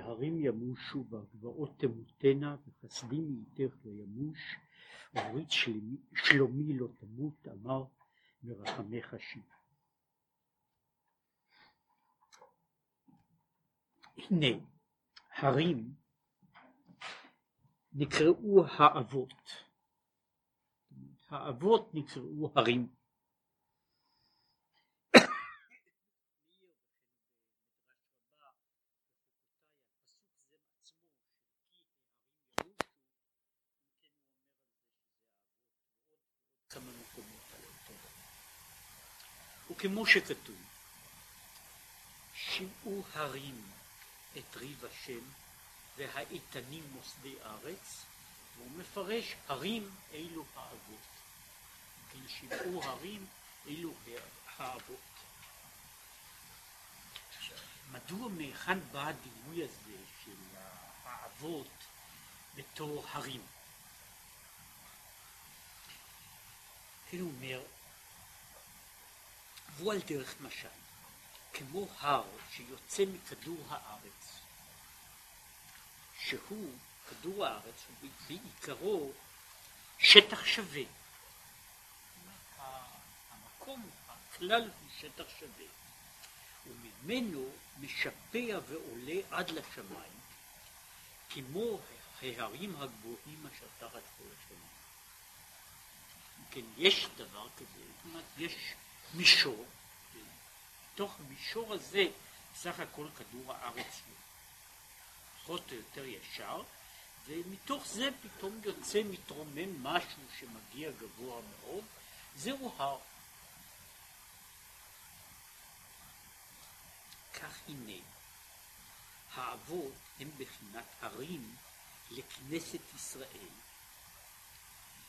ההרים ימושו והגבעות תמותנה וחסדים מאיתך לא ימוש. אורית שלומי לא תמות אמר מרחמך שיב. הנה הרים נקראו האבות. האבות נקראו הרים וכמו שכתוב, שמעו הרים את ריב השם והאיתנים מוסדי ארץ, והוא מפרש הרים אלו האבות. כן, שמעו הרים אלו האבות. מדוע מהיכן בא הדימוי הזה של האבות בתור הרים? כן, הוא אומר, והוא על דרך משל, כמו הר שיוצא מכדור הארץ, שהוא, כדור הארץ, הוא בעיקרו שטח שווה. המקום, הכלל הוא שטח שווה, וממנו משפע ועולה עד לשמיים, כמו ההרים הגבוהים אשר תחת כל השמיים. כן, יש דבר כזה, זאת אומרת, יש מישור, בתוך המישור הזה סך הכל כדור הארץ הוא פחות או יותר ישר, ומתוך זה פתאום יוצא מתרומם משהו שמגיע גבוה מאוד, זהו הר. כך הנה, האבות הם בחינת הרים לכנסת ישראל,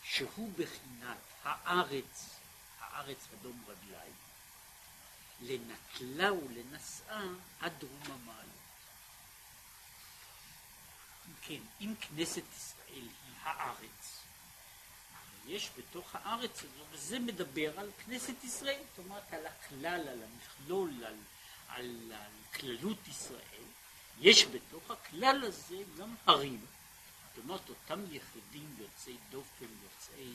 שהוא בחינת הארץ הארץ אדום רגליים, לנטלה ולנשאה עד דרום המעלות. כן, אם כנסת ישראל היא הארץ, יש בתוך הארץ הזו, וזה מדבר על כנסת ישראל, זאת אומרת על הכלל, על המכלול, על, על, על כללות ישראל, יש בתוך הכלל הזה גם הרים. זאת אומרת, אותם יחידים יוצאי דופן, יוצאי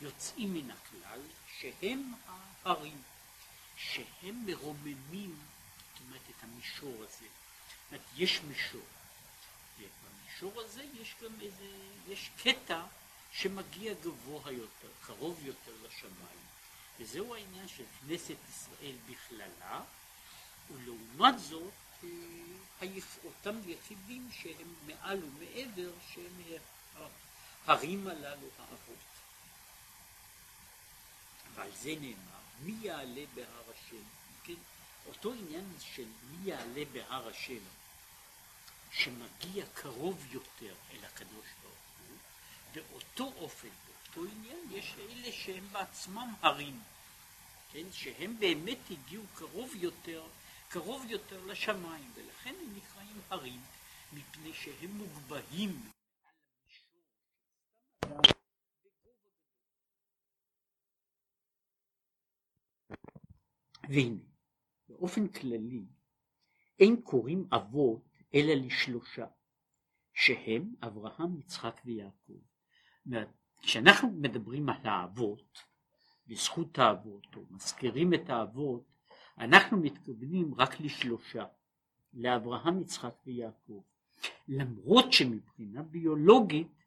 יוצאים מן הכלל, שהם ההרים, שהם מרוממים, זאת אומרת, את המישור הזה. זאת אומרת, יש מישור, ובמישור הזה יש גם איזה, יש קטע שמגיע גבוה יותר, קרוב יותר לשמיים. וזהו העניין של כנסת ישראל בכללה, ולעומת זאת, אה, אותם יחידים שהם מעל ומעבר, שהם ההרים הללו האבות. ועל זה נאמר, מי יעלה בהר השם? כן? אותו עניין של מי יעלה בהר השם, שמגיע קרוב יותר אל הקדוש ברוך הוא, באותו אופן, באותו עניין, יש אלה שהם בעצמם הרים, כן? שהם באמת הגיעו קרוב יותר, קרוב יותר לשמיים, ולכן הם נקראים הרים, מפני שהם מוגבהים והנה, באופן כללי, אין קוראים אבות אלא לשלושה, שהם אברהם, יצחק ויעקב. כשאנחנו מדברים על האבות, בזכות האבות, או מזכירים את האבות, אנחנו מתכוונים רק לשלושה, לאברהם, יצחק ויעקב. למרות שמבחינה ביולוגית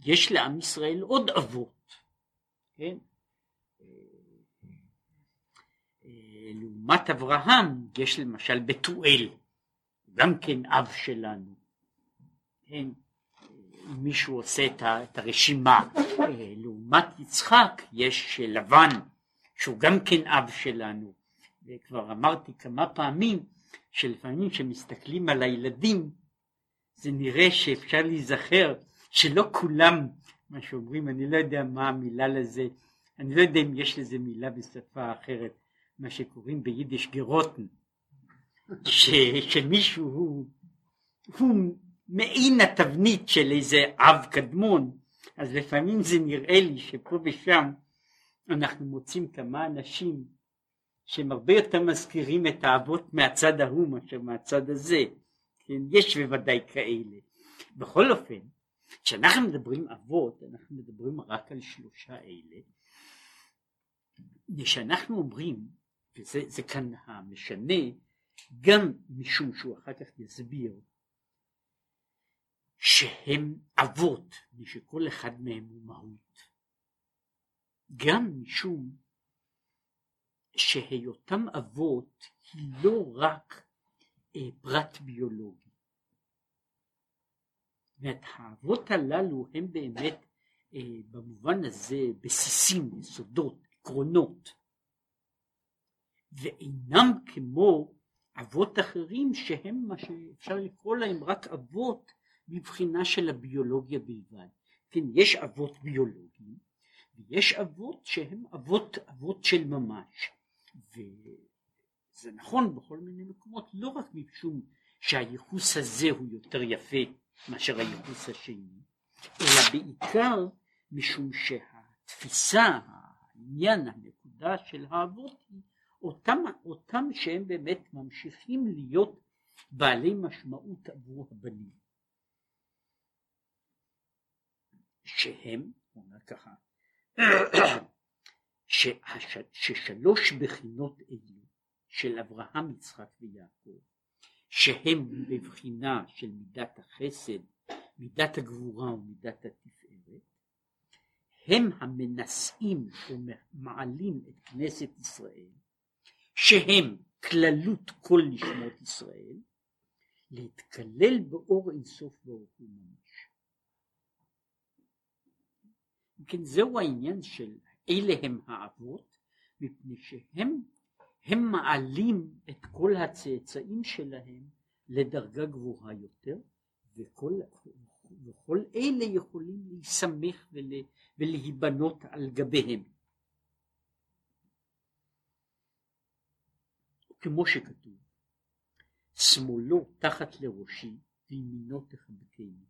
יש לעם ישראל עוד אבות, כן? לעומת אברהם יש למשל בתואל, גם כן אב שלנו. כן, אם מישהו עושה את הרשימה, לעומת יצחק יש לבן, שהוא גם כן אב שלנו. וכבר אמרתי כמה פעמים שלפעמים כשמסתכלים על הילדים זה נראה שאפשר להיזכר שלא כולם, מה שאומרים, אני לא יודע מה המילה לזה, אני לא יודע אם יש לזה מילה בשפה אחרת, מה שקוראים ביידיש גרוטן, ש, שמישהו הוא, הוא מעין התבנית של איזה אב קדמון, אז לפעמים זה נראה לי שפה ושם אנחנו מוצאים כמה אנשים שהם הרבה יותר מזכירים את האבות מהצד ההוא מאשר מהצד הזה, כן, יש בוודאי כאלה. בכל אופן, כשאנחנו מדברים אבות, אנחנו מדברים רק על שלושה אלה, כשאנחנו אומרים, וזה כאן המשנה, גם משום שהוא אחר כך יסביר שהם אבות, ושכל אחד מהם הוא מהות, גם משום שהיותם אבות היא לא רק אה, פרט ביולוגי. זאת האבות הללו הם באמת אה, במובן הזה בסיסים, יסודות, עקרונות, ואינם כמו אבות אחרים שהם מה שאפשר לקרוא להם רק אבות מבחינה של הביולוגיה בלבד. כן, יש אבות ביולוגיים ויש אבות שהם אבות, אבות של ממש. וזה נכון בכל מיני מקומות, לא רק משום שהייחוס הזה הוא יותר יפה מאשר הייחוס השני, אלא בעיקר משום שהתפיסה, העניין, הנקודה של האבות היא אותם, אותם שהם באמת ממשיכים להיות בעלי משמעות עבור הבנים. שהם, הוא אומר ככה, ששלוש בחינות אלו של אברהם, יצחק ויעקב, שהם בבחינה של מידת החסד, מידת הגבורה ומידת התפארת, הם המנשאים ומעלים את כנסת ישראל, שהם כללות כל נשמות ישראל, להתקלל באור אינסוף ברוך הוא ממש. כן, זהו העניין של אלה הם האבות, מפני שהם הם מעלים את כל הצאצאים שלהם לדרגה גבוהה יותר, וכל, וכל אלה יכולים להיסמך ול, ולהיבנות על גביהם. כמו שכתוב, שמאלו תחת לראשי וימינו תחבקני,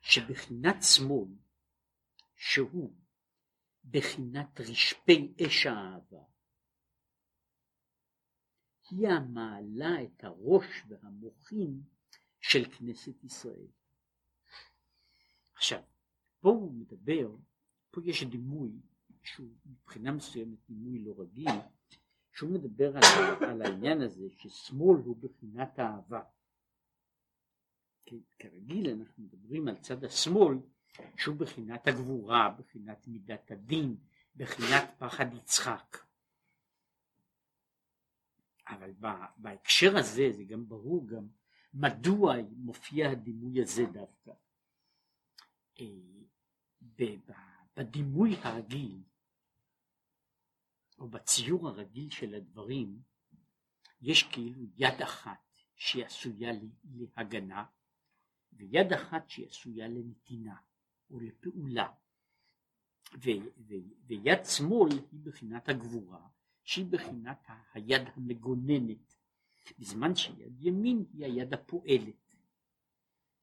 שבחינת שמאל, שהוא בחינת רשפי אש האהבה, היא המעלה את הראש והמוחין של כנסת ישראל. עכשיו, פה הוא מדבר, פה יש דימוי שהוא מבחינה מסוימת דימוי לא רגיל, שהוא מדבר על, על העניין הזה ששמאל הוא בחינת אהבה. כרגיל אנחנו מדברים על צד השמאל שהוא בחינת הגבורה, בחינת מידת הדין, בחינת פחד יצחק. אבל בהקשר הזה זה גם ברור גם מדוע מופיע הדימוי הזה דווקא. אה, בדימוי הרגיל או בציור הרגיל של הדברים יש כאילו יד אחת שהיא עשויה להגנה ויד אחת שהיא עשויה לנתינה. או לפעולה. ו, ו, ויד שמאל היא בחינת הגבורה, שהיא בחינת היד המגוננת, בזמן שיד ימין היא היד הפועלת.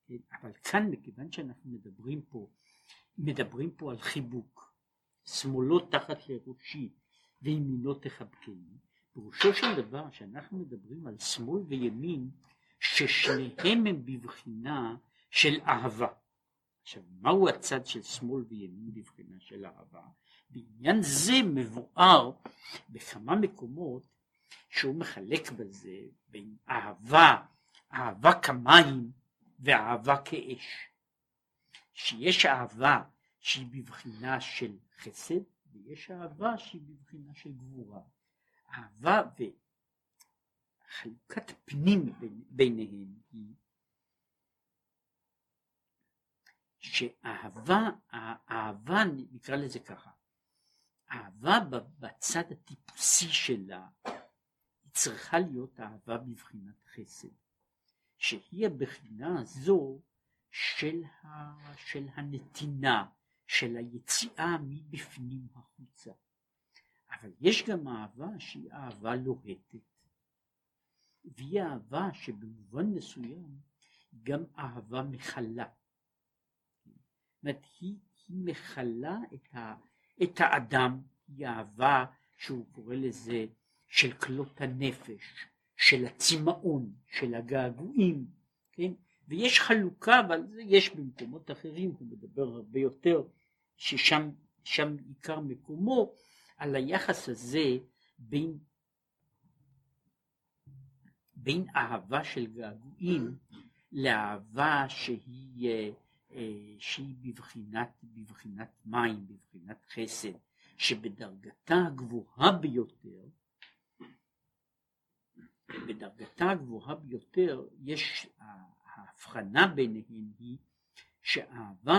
כן, אבל כאן מכיוון שאנחנו מדברים פה, מדברים פה על חיבוק, שמאלו תחת לראשי וימינו תחבקני, פירושו של דבר שאנחנו מדברים על שמאל וימין ששניהם הם בבחינה של אהבה. עכשיו, מהו הצד של שמאל וימין בבחינה של אהבה? בעניין זה מבואר בכמה מקומות שהוא מחלק בזה בין אהבה, אהבה כמים ואהבה כאש. שיש אהבה שהיא בבחינה של חסד ויש אהבה שהיא בבחינה של גבורה. אהבה וחלוקת פנים ביניהם היא שאהבה, האהבה נקרא לזה ככה, אהבה בצד הטיפוסי שלה היא צריכה להיות אהבה בבחינת חסד, שהיא הבחינה הזו של, ה, של הנתינה, של היציאה מבפנים החוצה. אבל יש גם אהבה שהיא אהבה לוהטת, והיא אהבה שבמובן מסוים גם אהבה מכלה. אומרת, היא, היא מכלה את, את האדם, היא אהבה שהוא קורא לזה של כלות הנפש, של הצמאון, של הגעגועים, כן? ויש חלוקה, זה יש במקומות אחרים, הוא מדבר הרבה יותר, ששם שם עיקר מקומו, על היחס הזה בין, בין אהבה של געגועים לאהבה שהיא, אה, שהיא בבחינת, בבחינת מים, בבחינת חסד, שבדרגתה הגבוהה ביותר בדרגתה הגבוהה ביותר יש ההבחנה ביניהן היא שאהבה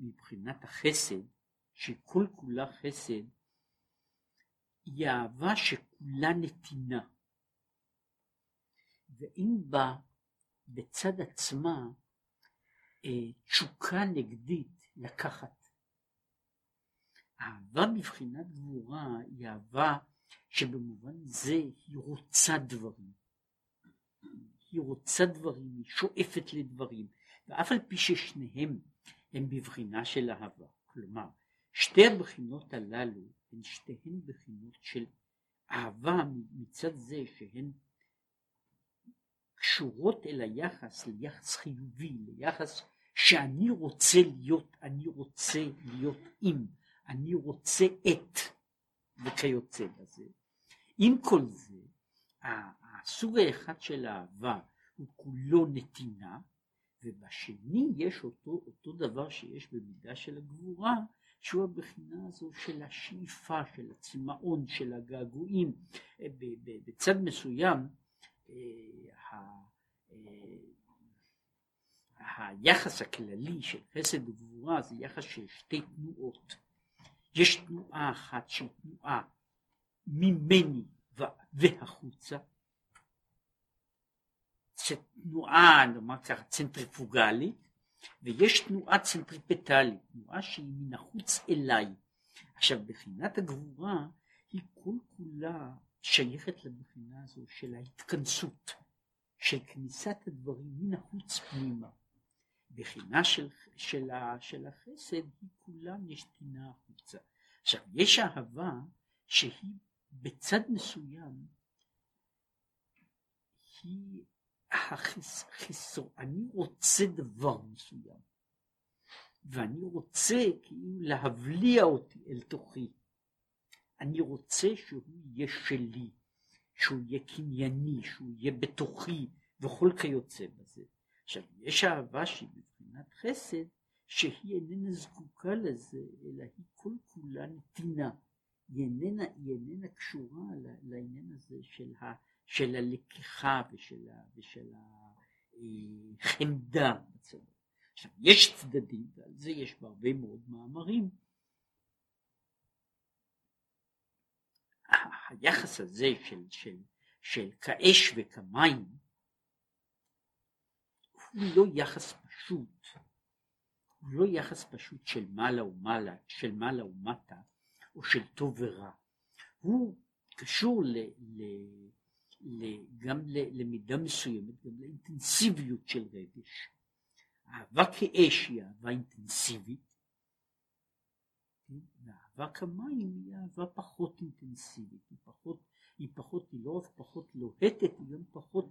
מבחינת החסד שכל כולה חסד היא אהבה שכולה נתינה ואין בה בצד עצמה אה, תשוקה נגדית לקחת. אהבה מבחינת גבורה היא אהבה שבמובן זה היא רוצה דברים. היא רוצה דברים, היא שואפת לדברים, ואף על פי ששניהם הם בבחינה של אהבה. כלומר, שתי הבחינות הללו הן שתיהן בחינות של אהבה מצד זה שהן קשורות אל היחס, ליחס חיובי, ליחס שאני רוצה להיות, אני רוצה להיות עם, אני רוצה את, וכיוצא בזה. עם כל זה, הסוג האחד של האהבה הוא כולו נתינה, ובשני יש אותו, אותו דבר שיש במידה של הגבורה, שהוא הבחינה הזו של השאיפה, של הצמאון, של הגעגועים. אה, בצד מסוים, אה, אה, היחס הכללי של חסד וגבורה זה יחס של שתי תנועות. יש תנועה אחת שהיא תנועה ממני והחוצה, תנועה, נאמר ככה, צנטריפוגלית, ויש תנועה צנטריפטלית, תנועה שהיא מן החוץ אליי. עכשיו, בחינת הגבורה היא כל כולה שייכת לבחינה הזו של ההתכנסות, של כניסת הדברים מן החוץ פנימה. בחינה של, של, של החסד היא כולה נשתינה החוצה. עכשיו, יש אהבה שהיא בצד מסוים, היא החיסור, אני רוצה דבר מסוים, ואני רוצה כאילו להבליע אותי אל תוכי. אני רוצה שהוא יהיה שלי, שהוא יהיה קנייני, שהוא יהיה בתוכי, וכל כיוצא בזה. עכשיו, יש אהבה שהיא מבחינת חסד, שהיא איננה זקוקה לזה, אלא היא כל כולה נתינה. היא איננה, היא איננה קשורה לעניין הזה של ה... של הלקיחה ושל, ה, ושל החמדה. עכשיו, יש צדדים, ועל זה יש בהרבה מאוד מאמרים, היחס הזה של, של, של כאש וכמים הוא לא יחס פשוט, הוא לא יחס פשוט של מעלה ומעלה, של מעלה ומטה, או של טוב ורע. הוא קשור ל, ל, גם למידה מסוימת, גם לאינטנסיביות של רגש. אהבה כאש היא אהבה אינטנסיבית, כן? ואהבה כמים היא אהבה פחות אינטנסיבית, היא פחות, היא פחות, היא לא רק פחות לוהטת, היא גם פחות,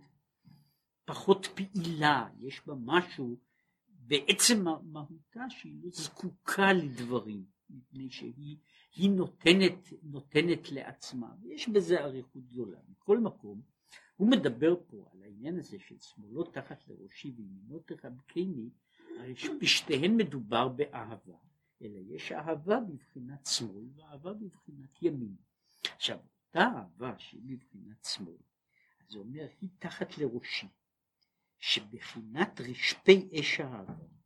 פחות פעילה, יש בה משהו בעצם מהותה שהיא לא זקוקה לדברים, מפני שהיא היא נותנת, נותנת לעצמה, ויש בזה אריכות גדולה. מכל מקום, הוא מדבר פה על העניין הזה של שמאלו תחת לראשי וימינו תחבקני, הרי בשתיהן מדובר באהבה, אלא יש אהבה בבחינת שמאל ואהבה בבחינת ימין. עכשיו, אותה אהבה שהיא בבחינת שמאל, הוא אומר, היא תחת לראשי, שבחינת רשפי אש האהבה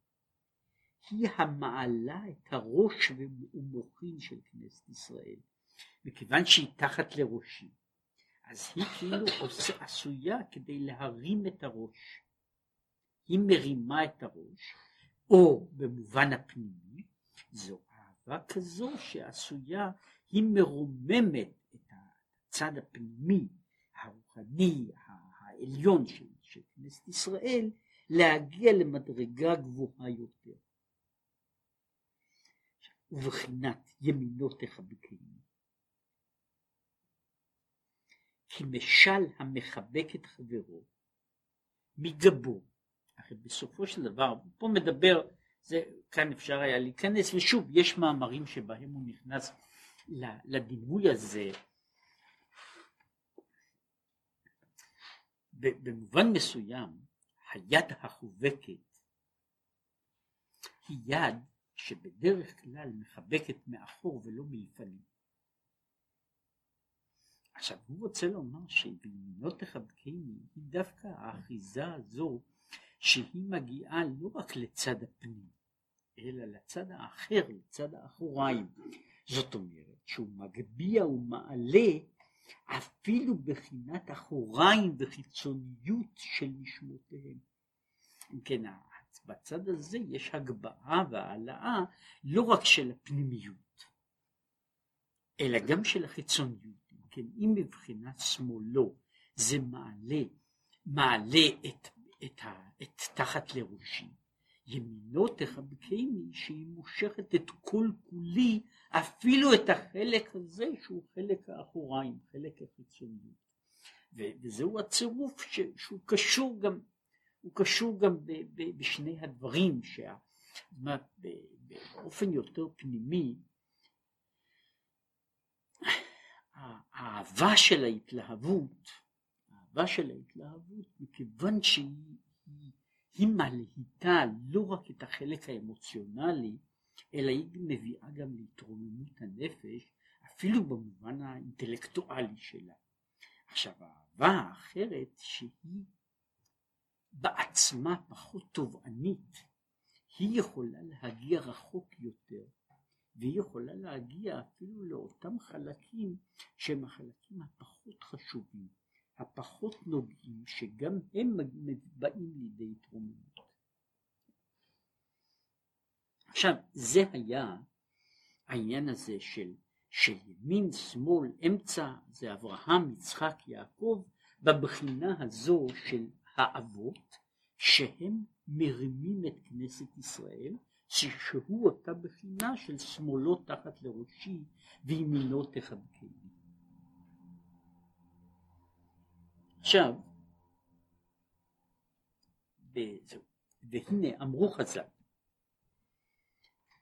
היא המעלה את הראש ומוחין של כנסת ישראל, מכיוון שהיא תחת לראשי, אז היא כאילו עושה, עשויה כדי להרים את הראש. היא מרימה את הראש, או במובן הפנימי, זו אהבה כזו שעשויה, היא מרוממת את הצד הפנימי, הרוחני, העליון של, של כנסת ישראל, להגיע למדרגה גבוהה יותר. ובחינת ימינו תחבקני. כמשל המחבק את חברו מגבו. אחרי בסופו של דבר, פה מדבר, זה, כאן אפשר היה להיכנס, ושוב, יש מאמרים שבהם הוא נכנס לדימוי הזה. במובן מסוים, היד החובקת היא יד שבדרך כלל מחבקת מאחור ולא מלפנים. עכשיו הוא רוצה לומר שבמינו תחבקני היא דווקא האחיזה הזו שהיא מגיעה לא רק לצד הפנים אלא לצד האחר, לצד האחוריים. זאת אומרת שהוא מגביה ומעלה אפילו בחינת אחוריים וחיצוניות של נשמותיהם. אם כן, בצד הזה יש הגבהה והעלאה לא רק של הפנימיות, אלא גם של החיצוניות. כן, אם מבחינת שמאלו זה מעלה, מעלה את, את, ה, את תחת לראשי, ימינו תחבקני שהיא מושכת את כל כולי, אפילו את החלק הזה שהוא חלק האחוריים, חלק החיצוני. וזהו הצירוף ש, שהוא קשור גם, הוא קשור גם ב, ב, בשני הדברים, שה, באופן יותר פנימי, האהבה של ההתלהבות, האהבה של ההתלהבות, מכיוון שהיא היא, היא מלהיטה לא רק את החלק האמוציונלי, אלא היא מביאה גם להתרוממות הנפש, אפילו במובן האינטלקטואלי שלה. עכשיו האהבה האחרת שהיא בעצמה פחות תובענית, היא יכולה להגיע רחוק יותר והיא יכולה להגיע אפילו לאותם חלקים שהם החלקים הפחות חשובים, הפחות נוגעים, שגם הם באים לידי התרוממות. עכשיו, זה היה העניין הזה של, של ימין, שמאל, אמצע, זה אברהם, יצחק, יעקב, בבחינה הזו של האבות, שהם מרימים את כנסת ישראל, שהוא אותה בחינה של שמאלו תחת לראשי וימינו תחבקני. עכשיו, והנה אמרו חז"ל,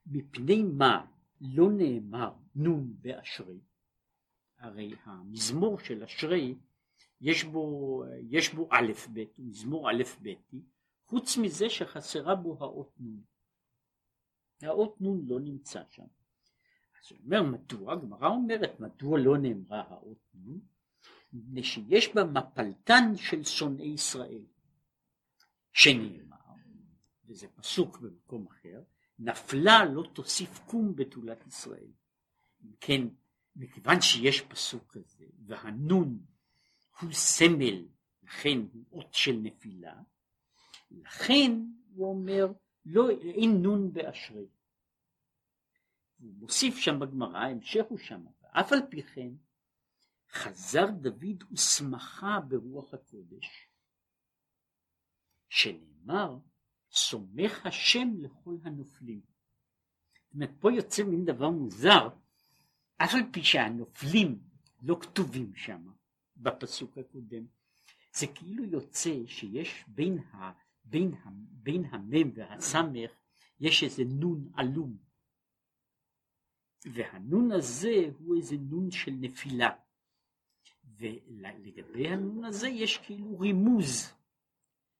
מפני מה לא נאמר נון באשרי, הרי המזמור של אשרי יש בו, יש בו א' ב', מזמור א' ב', חוץ מזה שחסרה בו האות נון. האות נון לא נמצא שם. אז הוא אומר מדוע, הגמרא אומרת מדוע לא נאמרה האות נון? מפני שיש בה מפלתן של שונאי ישראל, שנאמר, וזה פסוק במקום אחר, נפלה לא תוסיף קום בתולת ישראל. אם כן, מכיוון שיש פסוק כזה, והנון הוא סמל, לכן הוא אות של נפילה, לכן הוא אומר לא, אין נון באשרי. הוא מוסיף שם בגמרא, ההמשך הוא שם, אף על פי כן חזר דוד ושמחה ברוח הקודש, שנאמר סומך השם לכל הנופלים. זאת אומרת פה יוצא מין דבר מוזר, אף על פי שהנופלים לא כתובים שם בפסוק הקודם, זה כאילו יוצא שיש בין ה... בין, בין המם והסמך יש איזה נון עלום. והנון הזה הוא איזה נון של נפילה. ולגבי הנון הזה יש כאילו רימוז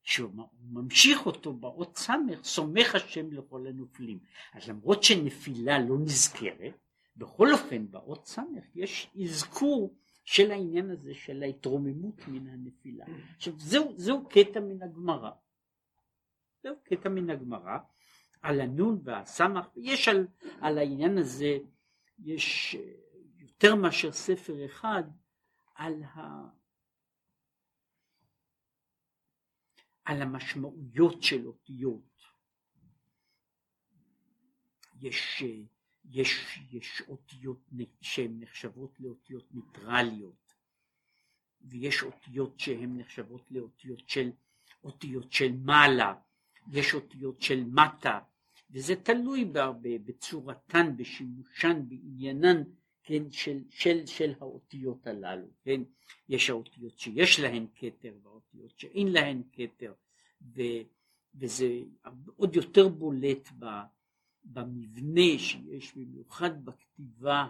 שהוא ממשיך אותו באות סמך סומך השם לכל הנופלים. אז למרות שנפילה לא נזכרת בכל אופן באות סמך יש אזכור של העניין הזה של ההתרוממות מן הנפילה. עכשיו זהו, זהו קטע מן הגמרא. זהו קטע מן הגמרא, על הנון והסמך, יש על, על העניין הזה, יש אה, יותר מאשר ספר אחד על, ה, על המשמעויות של אותיות. יש, אה, יש, יש אותיות שהן נחשבות לאותיות ניטרליות, ויש אותיות שהן נחשבות לאותיות של, אותיות של מעלה, יש אותיות של מטה, וזה תלוי בהרבה בצורתן, בשימושן, בעניינן, כן, של, של, של האותיות הללו, כן, יש האותיות שיש להן כתר והאותיות שאין להן כתר, ו, וזה עוד יותר בולט ב, במבנה שיש במיוחד בכתיבה,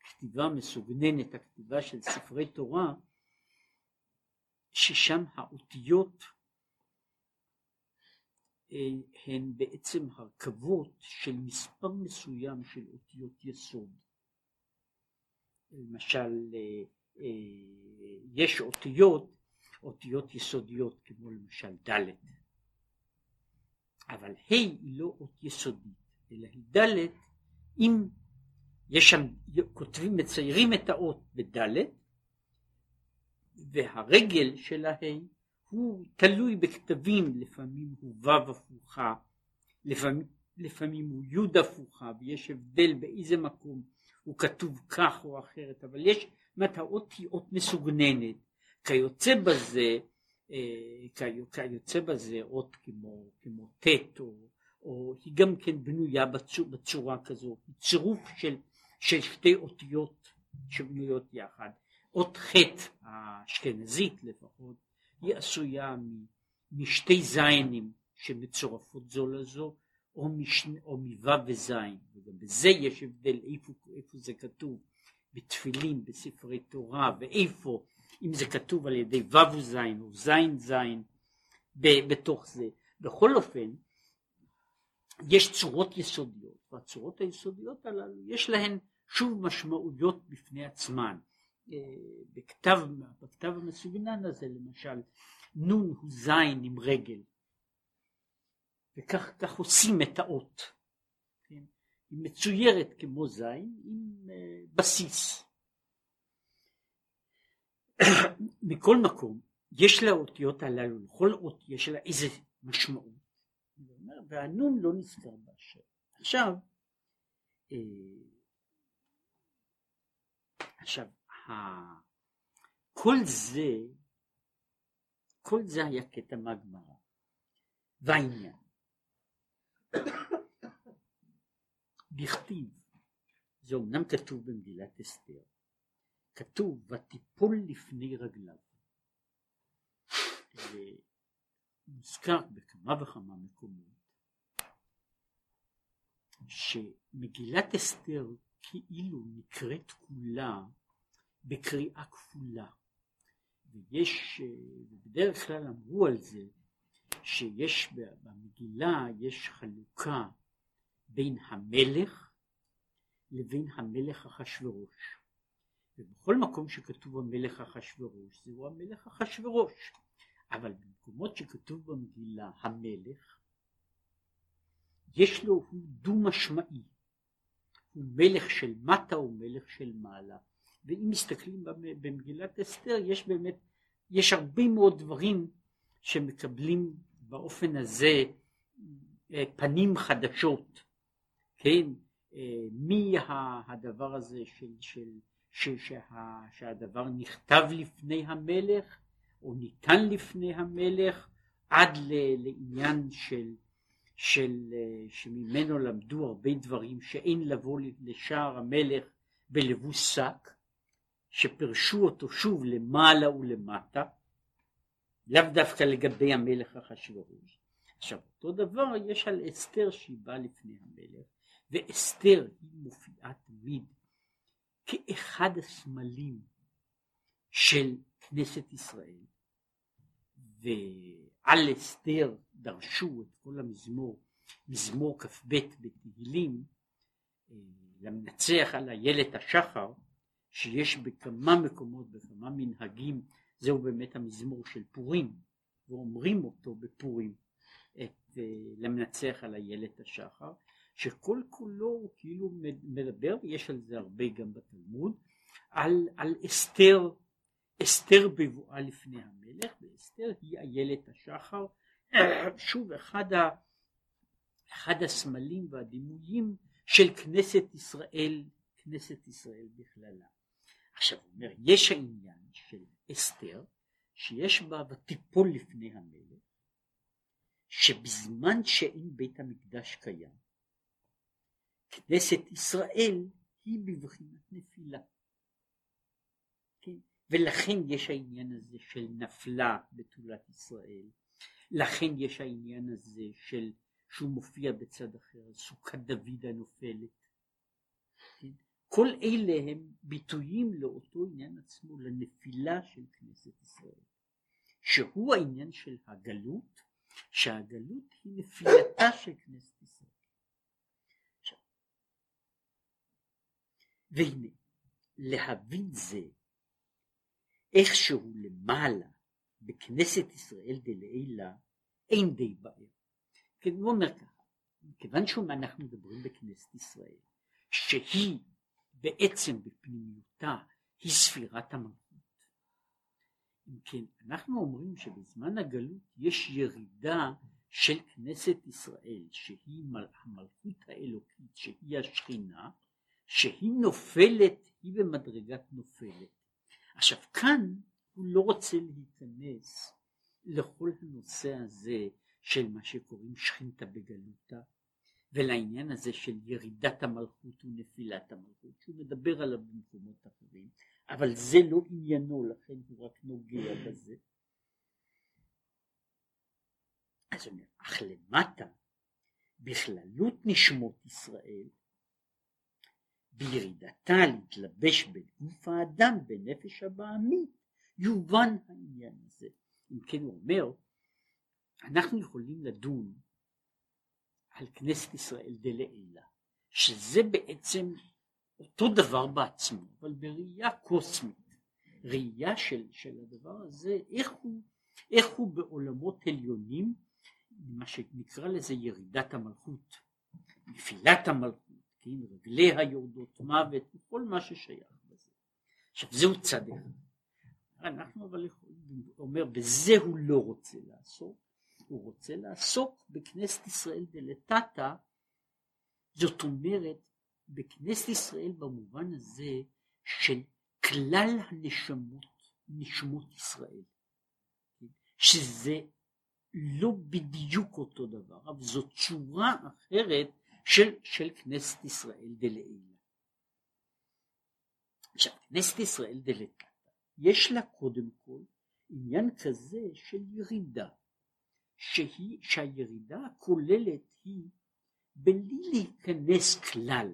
הכתיבה המסוגננת, הכתיבה של ספרי תורה, ששם האותיות אה, הן בעצם הרכבות של מספר מסוים של אותיות יסוד. למשל, אה, אה, יש אותיות, אותיות יסודיות כמו למשל ד', אבל ה' היא לא אות יסודית, אלא היא ד' אם יש שם, כותבים, מציירים את האות בד' והרגל של הה' הוא תלוי בכתבים, לפעמים הוא ו' הפוכה, לפעמים, לפעמים הוא י' הפוכה, ויש הבדל באיזה מקום הוא כתוב כך או אחרת, אבל יש, זאת האות היא אות מסוגננת, כיוצא בזה, אה, כיוצא בזה אות כמו, כמו ט' או, או היא גם כן בנויה בצורה, בצורה כזו, צירוף של, של שתי אותיות שבנויות יחד. אות ח' האשכנזית לפחות, היא עשויה משתי זיינים שמצורפות זו לזו, או, או מו' וז', וגם בזה יש הבדל איפה, איפה זה כתוב בתפילין, בספרי תורה, ואיפה, אם זה כתוב על ידי ו' וז' או ז' ז' בתוך זה. בכל אופן, יש צורות יסודיות, והצורות היסודיות הללו יש להן שוב משמעויות בפני עצמן. אה, בכתב, בכתב המסוגנן הזה למשל, נ' הוא ז' עם רגל, וכך עושים את האות. כן? היא מצוירת כמו זין עם uh, בסיס. מכל מקום, יש לאותיות הללו, לכל אות יש לה איזה משמעות. והנון לא נזכר באשר. עכשיו, אה, עכשיו, כל זה, כל זה היה קטע מהגמרא. והעניין, בכתיב, זה אומנם כתוב במגילת אסתר, כתוב ותיפול לפני רגליו. ומוזכר בכמה וכמה מקומות שמגילת אסתר כאילו נקראת כולה בקריאה כפולה. ויש, בדרך כלל אמרו על זה שיש במגילה יש חלוקה בין המלך לבין המלך אחשורוש. ובכל מקום שכתוב המלך אחשורוש זהו המלך אחשורוש. אבל במקומות שכתוב במגילה המלך יש לו, הוא דו משמעי. הוא מלך של מטה ומלך של מעלה. ואם מסתכלים במגילת אסתר יש באמת, יש הרבה מאוד דברים שמקבלים באופן הזה אה, פנים חדשות, כן, אה, מי הדבר הזה של, של, של, שה, שהדבר נכתב לפני המלך או ניתן לפני המלך עד לעניין של, של, אה, שממנו למדו הרבה דברים שאין לבוא לשער המלך בלבוש שק, שפרשו אותו שוב למעלה ולמטה, לאו דווקא לגבי המלך אחשורוש. עכשיו אותו דבר יש על אסתר שהיא באה לפני המלך, ואסתר היא מופיעה תמיד כאחד הסמלים של כנסת ישראל, ועל אסתר דרשו את כל המזמור, מזמור כ"ב בתהילים, אה, למנצח על איילת השחר, שיש בכמה מקומות, בכמה מנהגים, זהו באמת המזמור של פורים, ואומרים אותו בפורים, את, uh, למנצח על איילת השחר, שכל כולו הוא כאילו מדבר, ויש על זה הרבה גם בתלמוד, על, על אסתר, אסתר בבואה לפני המלך, ואסתר היא איילת השחר, שוב אחד, ה, אחד הסמלים והדימויים של כנסת ישראל, כנסת ישראל בכללה. עכשיו הוא אומר, יש העניין של אסתר, שיש בה ותיפול לפני המלך, שבזמן שאין בית המקדש קיים, כנסת ישראל היא בבחינת נפילה. כן? ולכן יש העניין הזה של נפלה בתולת ישראל, לכן יש העניין הזה של שהוא מופיע בצד אחר, סוכת דוד הנופלת. כן? כל אלה הם ביטויים לאותו עניין עצמו, לנפילה של כנסת ישראל, שהוא העניין של הגלות, שהגלות היא נפילתה של כנסת ישראל. והנה, להבין זה איכשהו למעלה בכנסת ישראל דלעילה אין די בעיה. כן, הוא אומר ככה, מכיוון שאנחנו מדברים בכנסת ישראל, שהיא בעצם בפנימיותה היא ספירת המלכות. אם כן, אנחנו אומרים שבזמן הגלות יש ירידה של כנסת ישראל, שהיא המלכות האלוקית, שהיא השכינה, שהיא נופלת, היא במדרגת נופלת. עכשיו כאן הוא לא רוצה להיכנס לכל הנושא הזה של מה שקוראים שכינתה בגלותה ולעניין הזה של ירידת המלכות ונפילת המלכות שהוא מדבר עליו במקומות אחרים אבל זה לא עניינו לכן הוא רק נוגע בזה. אז אומר אך למטה בכללות נשמות ישראל בירידתה להתלבש בגוף האדם בנפש הבעמית יובן העניין הזה. אם כן הוא אומר, אנחנו יכולים לדון על כנסת ישראל דלעילה, שזה בעצם אותו דבר בעצמו, אבל בראייה קוסמית, ראייה של, של הדבר הזה, איך הוא, איך הוא בעולמות עליונים, מה שנקרא לזה ירידת המלכות, נפילת המלכות, כן, רגליה יורדות מוות, וכל מה ששייך בזה. עכשיו זהו צד אחד. אנחנו אבל אומר, בזה הוא לא רוצה לעסוק, הוא רוצה לעסוק בכנסת ישראל דלתתא, זאת אומרת, בכנסת ישראל במובן הזה של כלל הנשמות, נשמות ישראל, שזה לא בדיוק אותו דבר, אבל זו צורה אחרת של, של כנסת ישראל דלעילה. עכשיו, כנסת ישראל דלתתא, יש לה קודם כל עניין כזה של ירידה, שהיא, שהירידה הכוללת היא בלי להיכנס כלל,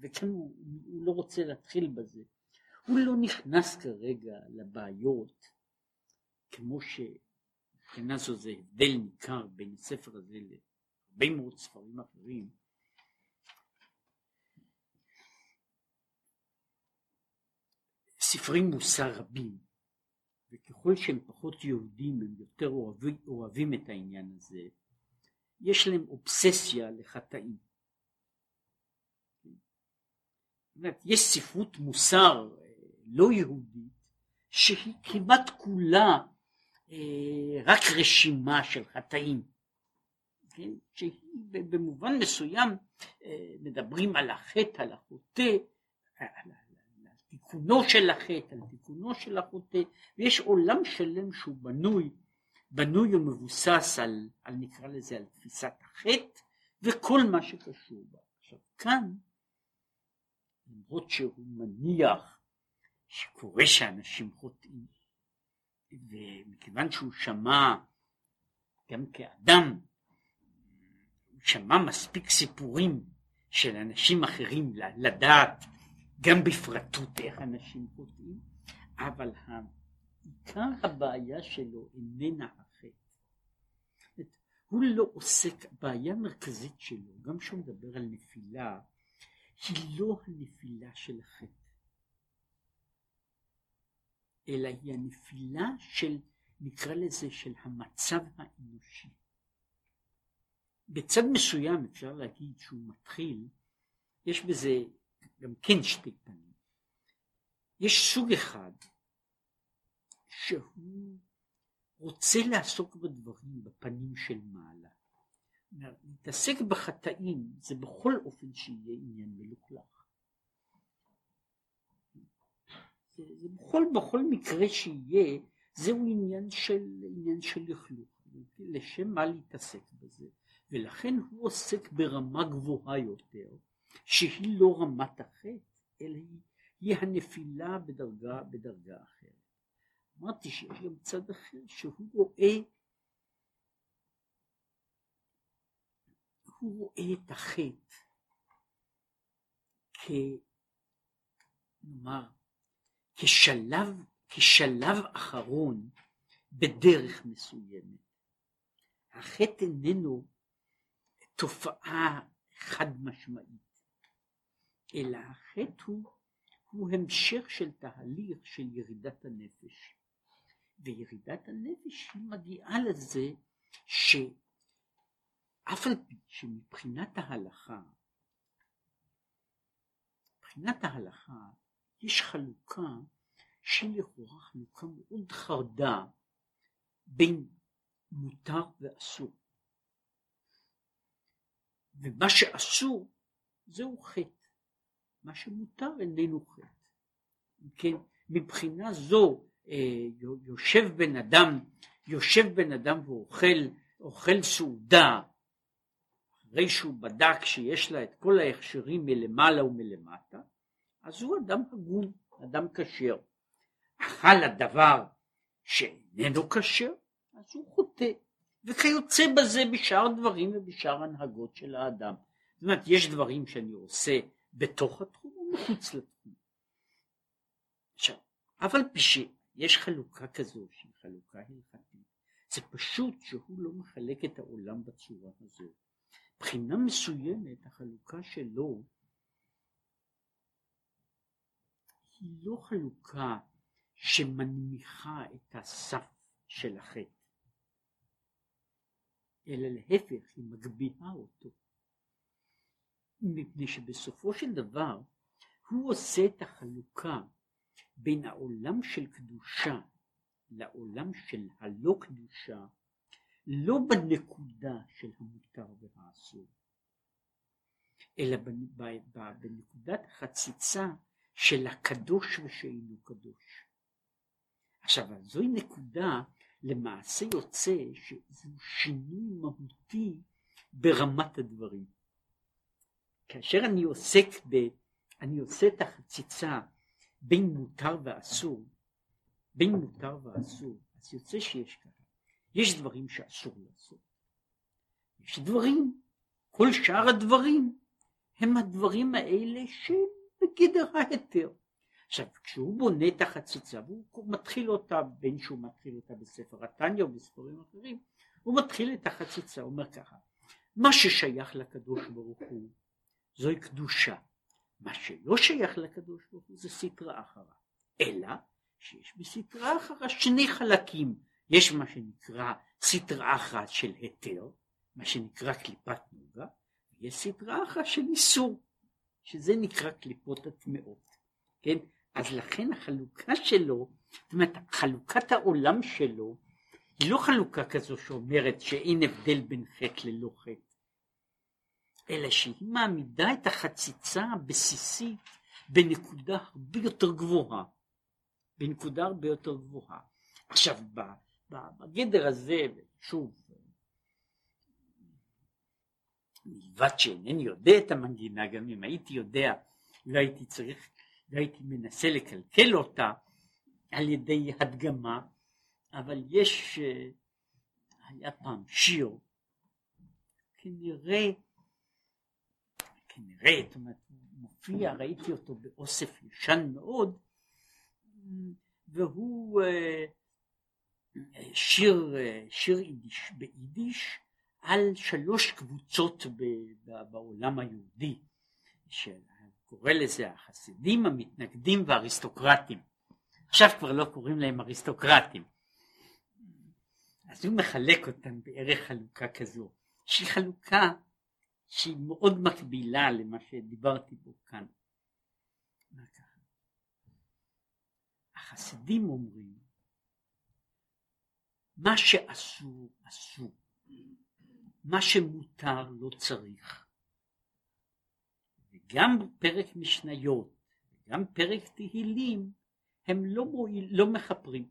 וכאן הוא, הוא לא רוצה להתחיל בזה, הוא לא נכנס כרגע לבעיות, כמו שמבחינה זו זה הבדל ניכר בין הספר הזה להרבה מאוד ספרים אחרים, ספרי מוסר רבים, וככל שהם פחות יהודים הם יותר אוהבים, אוהבים את העניין הזה, יש להם אובססיה לחטאים. יש ספרות מוסר אה, לא יהודית שהיא כמעט כולה אה, רק רשימה של חטאים. כן? שהיא במובן מסוים אה, מדברים על החטא, על החוטא, על תיקונו של החטא, על תיקונו של החוטא, ויש עולם שלם שהוא בנוי, בנוי ומבוסס על, על נקרא לזה, על תפיסת החטא וכל מה שקשור בה. עכשיו כאן, למרות שהוא מניח שקורה שאנשים חוטאים, ומכיוון שהוא שמע גם כאדם, הוא שמע מספיק סיפורים של אנשים אחרים לדעת גם בפרטות איך אנשים חוטאים, אבל עיקר הבעיה שלו איננה החטא. הוא לא עוסק, בעיה מרכזית שלו, גם כשהוא מדבר על נפילה, היא לא הנפילה של החטא, אלא היא הנפילה של, נקרא לזה, של המצב האנושי. בצד מסוים אפשר להגיד שהוא מתחיל, יש בזה גם כן שתי פנים. יש סוג אחד שהוא רוצה לעסוק בדברים בפנים של מעלה. להתעסק בחטאים זה בכל אופן שיהיה עניין מלוכלך. זה, בכל, בכל מקרה שיהיה, זהו עניין של, עניין של לכלוך. לשם מה להתעסק בזה? ולכן הוא עוסק ברמה גבוהה יותר, שהיא לא רמת החטא, אלא היא, היא הנפילה בדרגה, בדרגה אחרת. אמרתי שיש גם צד אחר שהוא רואה הוא רואה את החטא כ... כשלב, כשלב אחרון בדרך מסוימת. החטא איננו תופעה חד משמעית, אלא החטא הוא, הוא המשך של תהליך של ירידת הנפש. וירידת הנפש היא מגיעה לזה שאף על פי שמבחינת ההלכה, מבחינת ההלכה יש חלוקה שהיא לכאורה חלוקה מאוד חרדה בין מותר ואסור. ומה שאסור זהו חטא, מה שמותר איננו חטא. כן, מבחינה זו אה, יושב בן אדם, יושב בן אדם ואוכל אוכל סעודה אחרי שהוא בדק שיש לה את כל ההכשרים מלמעלה ומלמטה, אז הוא אדם הגון, אדם כשר. אכל הדבר שאיננו כשר, אז הוא חוטא. וכיוצא בזה בשאר דברים ובשאר הנהגות של האדם. זאת אומרת, יש דברים שאני עושה בתוך התחום ומחוץ לתחום. עכשיו, אבל יש חלוקה כזו שהיא חלוקה הלכתית, זה פשוט שהוא לא מחלק את העולם בצורה הזו. מבחינה מסוימת החלוקה שלו היא לא חלוקה שמנמיכה את הסף של החטא. אלא להפך היא מגביהה אותו. מפני שבסופו של דבר הוא עושה את החלוקה בין העולם של קדושה לעולם של הלא קדושה לא בנקודה של המותר והאסור אלא בנקודת החציצה של הקדוש ושאינו קדוש. עכשיו זוהי נקודה למעשה יוצא שזהו שינוי מהותי ברמת הדברים. כאשר אני עוסק ב... אני עושה את החציצה בין מותר ואסור, בין מותר ואסור, אז יוצא שיש ככה. יש דברים שאסור לעשות. יש דברים, כל שאר הדברים הם הדברים האלה שבגדר ההיתר. עכשיו כשהוא בונה את החציצה והוא מתחיל אותה בין שהוא מתחיל אותה בספר התניא או בספרים אחרים הוא מתחיל את החציצה הוא אומר ככה מה ששייך לקדוש ברוך הוא זוהי קדושה. מה שלא שייך לקדוש ברוך הוא זה סטרה אחרה אלא שיש בסטרה אחרה שני חלקים. יש מה שנקרא סטרה אחת של היתר מה שנקרא קליפת נוגה ויש סטרה אחת של איסור שזה נקרא קליפות הטמעות כן? אז לכן החלוקה שלו, זאת אומרת חלוקת העולם שלו היא לא חלוקה כזו שאומרת שאין הבדל בין חטא ללא חטא, אלא שהיא מעמידה את החציצה הבסיסית בנקודה הרבה יותר גבוהה, בנקודה הרבה יותר גבוהה. עכשיו בגדר הזה, שוב, מלבד שאינני יודע את המנגינה, גם אם הייתי יודע, לא הייתי צריך והייתי מנסה לקלקל אותה על ידי הדגמה, אבל יש, אה, היה פעם שיר, כנראה, כנראה, זאת אומרת, מופיע, ראיתי אותו באוסף ישן מאוד, והוא אה, שיר, אה, שיר יידיש, ביידיש על שלוש קבוצות בעולם היהודי, של קורא לזה החסידים המתנגדים והאריסטוקרטים. עכשיו כבר לא קוראים להם אריסטוקרטים. אז הוא מחלק אותם בערך חלוקה כזו, שהיא חלוקה שהיא מאוד מקבילה למה שדיברתי בו כאן. החסידים אומרים מה שאסור אסור, מה שמותר לא צריך. גם פרק משניות וגם פרק תהילים הם לא, מועיל, לא מכפרים.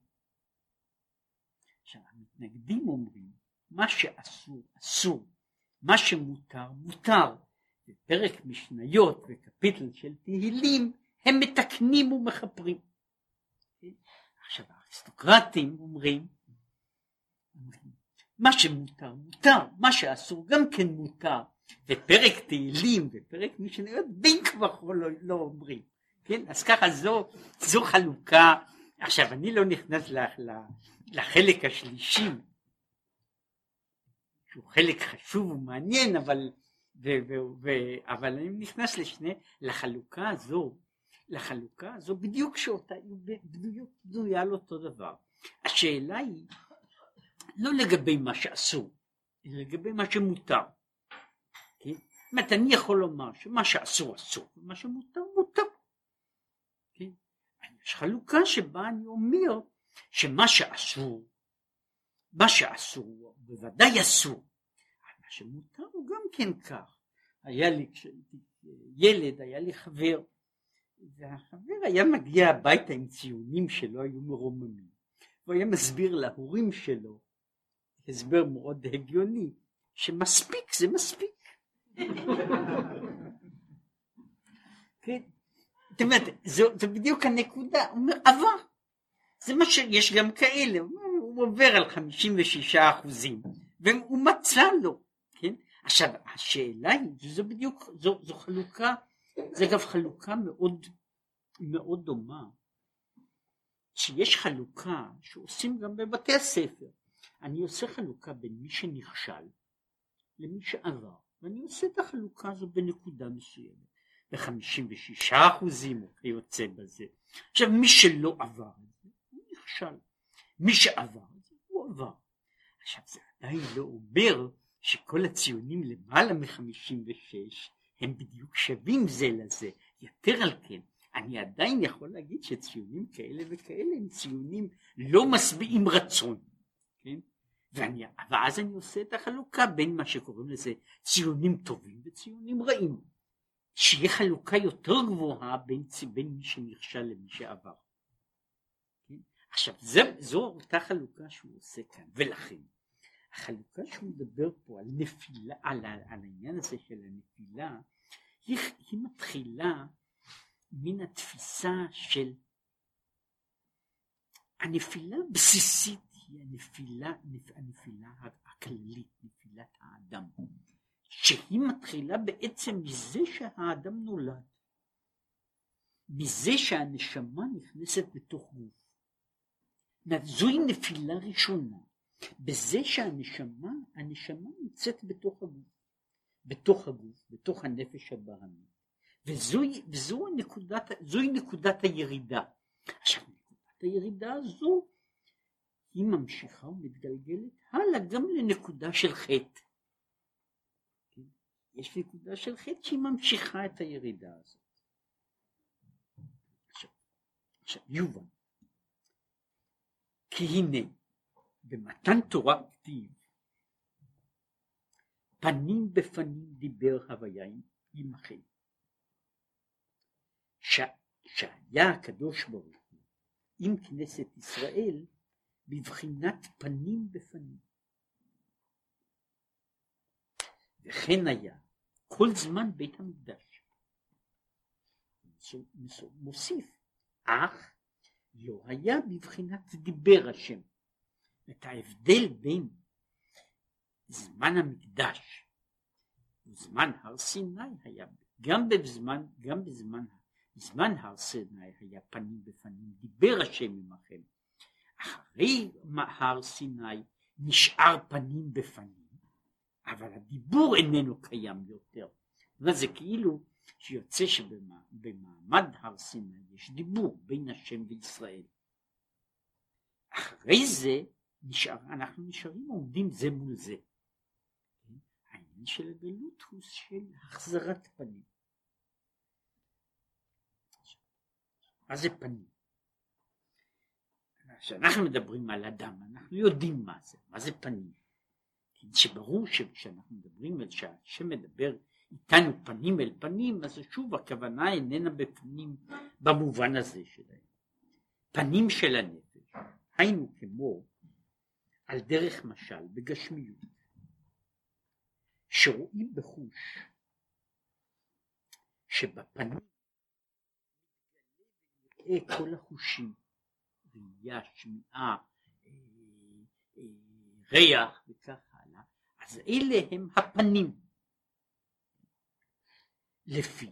עכשיו המתנגדים אומרים מה שאסור אסור, מה שמותר מותר, ופרק משניות וקפיטל של תהילים הם מתקנים ומכפרים. עכשיו האריסטוקרטים אומרים, מה שמותר מותר, מה שאסור גם כן מותר, ופרק תהילים ופרק משנה, בין כבר לא, לא אומרים, כן? אז ככה זו, זו חלוקה, עכשיו אני לא נכנס לחלק השלישי, שהוא חלק חשוב ומעניין, אבל, ו, ו, ו, אבל אני נכנס לשני, לחלוקה הזו, לחלוקה הזו בדיוק שאותה, בדיוק בנויה על אותו דבר. השאלה היא לא לגבי מה שאסור, אלא לגבי מה שמותר. כן? זאת אומרת, אני יכול לומר שמה שאסור אסור, ומה שמותר מותר. כן? יש חלוקה שבה אני אומר שמה שאסור, מה שאסור בוודאי אסור, מה שמותר הוא גם כן כך. היה לי, כשהייתי ילד, היה לי חבר, והחבר היה מגיע הביתה עם ציונים שלא היו מרוממים. הוא היה מסביר להורים שלו הסבר מאוד הגיוני, שמספיק זה מספיק. כן? זאת אומרת, זו, זו בדיוק הנקודה, הוא אומר, עבר. זה מה שיש גם כאלה, הוא עובר על 56 אחוזים, והוא מצא לו, כן? עכשיו, השאלה היא, זו בדיוק, זו, זו חלוקה, זה אגב חלוקה מאוד, מאוד דומה, שיש חלוקה שעושים גם בבתי הספר, אני עושה חלוקה בין מי שנכשל למי שעבר, ואני עושה את החלוקה הזו בנקודה מסוימת, ב-56 אחוזים או כיוצא בזה. עכשיו מי שלא עבר הוא נכשל. מי שעבר הוא עבר. עכשיו זה עדיין לא אומר שכל הציונים למעלה מ-56 הם בדיוק שווים זה לזה. יותר על כן, אני עדיין יכול להגיד שציונים כאלה וכאלה הם ציונים לא משביעים רצון. כן? ואני, ואז אני עושה את החלוקה בין מה שקוראים לזה ציונים טובים וציונים רעים. שיהיה חלוקה יותר גבוהה בין, בין מי שנכשל למי שעבר. עכשיו זה, זו אותה חלוקה שהוא עושה כאן, ולכן החלוקה שהוא מדבר פה על נפילה, על, על העניין הזה של הנפילה, היא, היא מתחילה מן התפיסה של הנפילה בסיסית היא הנפילה, הנפילה הכללית, נפילת האדם, שהיא מתחילה בעצם מזה שהאדם נולד, מזה שהנשמה נכנסת בתוך גוף. זוהי נפילה ראשונה, בזה שהנשמה, הנשמה נמצאת בתוך הגוף, בתוך הגוף, בתוך הנפש הבעמית, וזוהי, וזו נקודת, זוהי נקודת הירידה. עכשיו נקודת הירידה הזו היא ממשיכה ומתגלגלת הלאה גם לנקודה של חטא. כן? יש נקודה של חטא שהיא ממשיכה את הירידה הזאת. עכשיו, עכשיו יובן, כי הנה במתן תורה כתיב פנים בפנים דיבר הוויה עמכם. שהיה הקדוש ברוך הוא עם כנסת ישראל בבחינת פנים בפנים. וכן היה כל זמן בית המקדש. מוסיף, אך לא היה בבחינת דיבר השם. את ההבדל בין זמן המקדש וזמן הר סיני היה גם בזמן, גם בזמן, בזמן הר סיני היה פנים בפנים, דיבר השם עמכם, אחרי הר סיני נשאר פנים בפנים, אבל הדיבור איננו קיים יותר. זה כאילו שיוצא שבמעמד הר סיני יש דיבור בין השם וישראל. אחרי זה נשאר, אנחנו נשארים עומדים זה מול זה. העניין של הגלות הוא של החזרת פנים. מה זה פנים? כשאנחנו מדברים על אדם, אנחנו יודעים מה זה, מה זה פנים. שברור שכשאנחנו מדברים על שהשם מדבר איתנו פנים אל פנים, אז שוב הכוונה איננה בפנים במובן הזה שלהם. פנים של הנפש, היינו כמו על דרך משל בגשמיות, שרואים בחוש שבפנים מראה כל החושים, ראייה, שמיעה, אה, אה, ריח וכך הלאה, אז אלה הם הפנים. לפי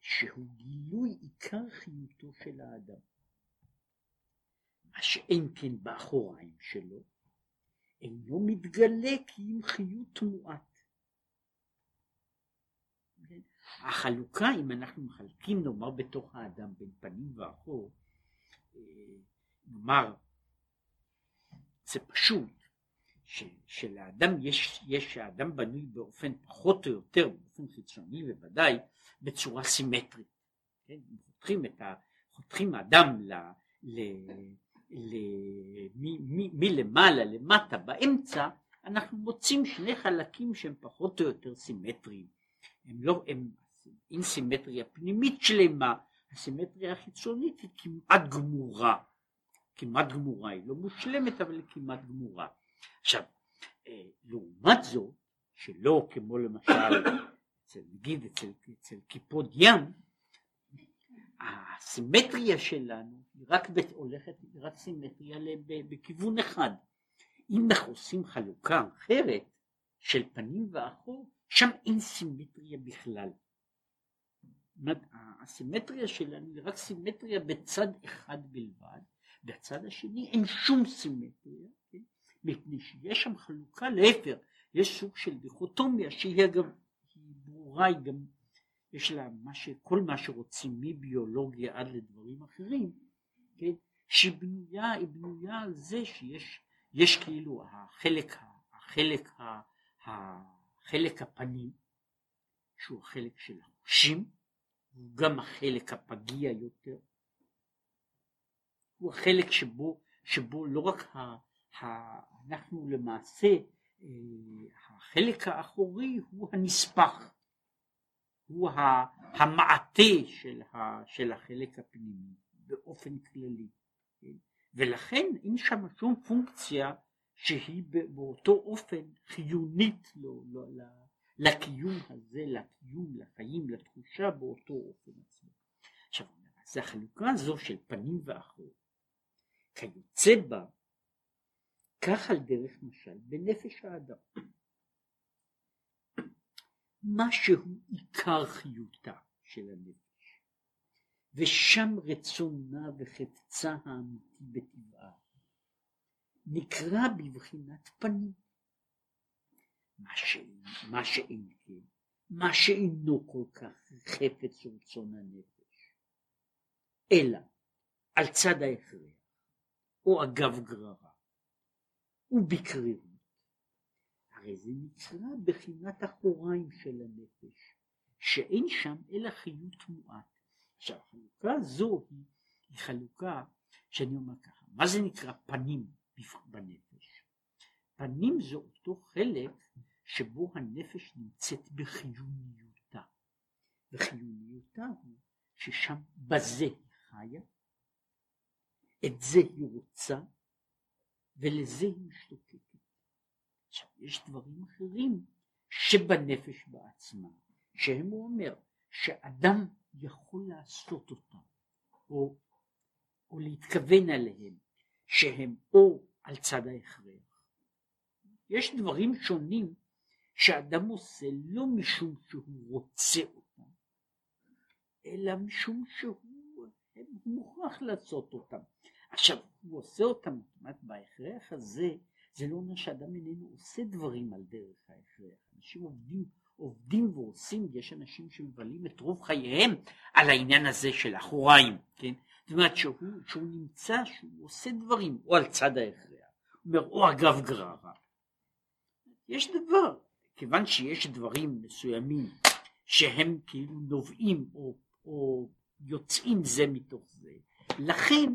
שהוא גילוי עיקר חיותו של האדם. מה שאין כן באחוריים שלו, אינו מתגלה כי אם חיות מועט. החלוקה, אם אנחנו מחלקים, נאמר, בתוך האדם בין פנים ואחור, אה, נאמר, זה פשוט, ש, שלאדם יש, יש, האדם בנוי באופן פחות או יותר, באופן חיצוני בוודאי, בצורה סימטרית. כן? חותכים את ה... חותכים האדם ל... ל... ל... מלמעלה למטה באמצע, אנחנו מוצאים שני חלקים שהם פחות או יותר סימטריים. הם לא, הם עם סימטריה פנימית שלמה, הסימטריה החיצונית היא כמעט גמורה, כמעט גמורה, היא לא מושלמת אבל היא כמעט גמורה. עכשיו, אה, לעומת זאת, שלא כמו למשל, אצל, נגיד אצל, אצל קיפוד ים, הסימטריה שלנו היא רק הולכת, היא רק סימטריה בכיוון אחד. אם אנחנו עושים חלוקה אחרת של פנים ואחור, שם אין סימטריה בכלל. הסימטריה שלנו היא רק סימטריה בצד אחד בלבד, בצד השני אין שום סימטריה, כן? מפני שיש שם חלוקה להפך, יש סוג של דיכוטומיה שהיא אגב, ברורה, היא גם, יש לה מה ש, כל מה שרוצים מביולוגיה עד לדברים אחרים, כן? שהיא בנויה, היא בנויה על זה שיש יש כאילו החלק, החלק, החלק הפנים, שהוא החלק של החושים, הוא גם החלק הפגיע יותר, הוא החלק שבו, שבו לא רק ה, ה, אנחנו למעשה, אה, החלק האחורי הוא הנספח, הוא המעטה של, ה, של החלק הפנימי באופן כללי, כן? ולכן אין שם שום פונקציה שהיא באותו אופן חיונית לו, לו, לקיום הזה, לקיום, לחיים, לתחושה באותו אופן עצמו. עכשיו, אז החלוקה הזו של פנים ואחור, כיוצא בה, כך על דרך משל בנפש האדם. מה שהוא עיקר חיותה של הנפש, ושם רצונה וחפצה האמיתי בטבעה, נקרא בבחינת פנים. מה, ש... מה שאין כן, מה שאינו כל כך חפץ רצון הנפש, אלא על צד ההכרח, או אגב גררה, ובקרירות. הרי זה נקרא בחינת אחוריים של הנפש, שאין שם אלא חיות מועט. עכשיו החלוקה הזו היא, היא חלוקה שאני אומר ככה, מה זה נקרא פנים בנפש? פנים זה אותו חלק שבו הנפש נמצאת בחיוניותה. וחיוניותה הוא ששם בזה היא חיה, את זה היא רוצה, ולזה היא משתוקקת. עכשיו, יש דברים אחרים שבנפש בעצמה, שהם, הוא אומר, שאדם יכול לעשות אותם, או, או להתכוון עליהם, שהם או על צד ההכרח. יש דברים שונים שאדם עושה לא משום שהוא רוצה אותם, אלא משום שהוא מוכרח לעשות אותם. עכשיו, הוא עושה אותם, אומרת, בהכרח הזה, זה לא אומר שאדם איננו עושה דברים על דרך ההכרח. אנשים עובדים, עובדים ועושים, יש אנשים שמבלים את רוב חייהם על העניין הזה של אחוריים, כן? זאת אומרת שהוא, שהוא נמצא, שהוא עושה דברים, או על צד ההכרח, אומר, או אגב גררה. יש דבר, כיוון שיש דברים מסוימים שהם כאילו נובעים או, או יוצאים זה מתוך זה, לכן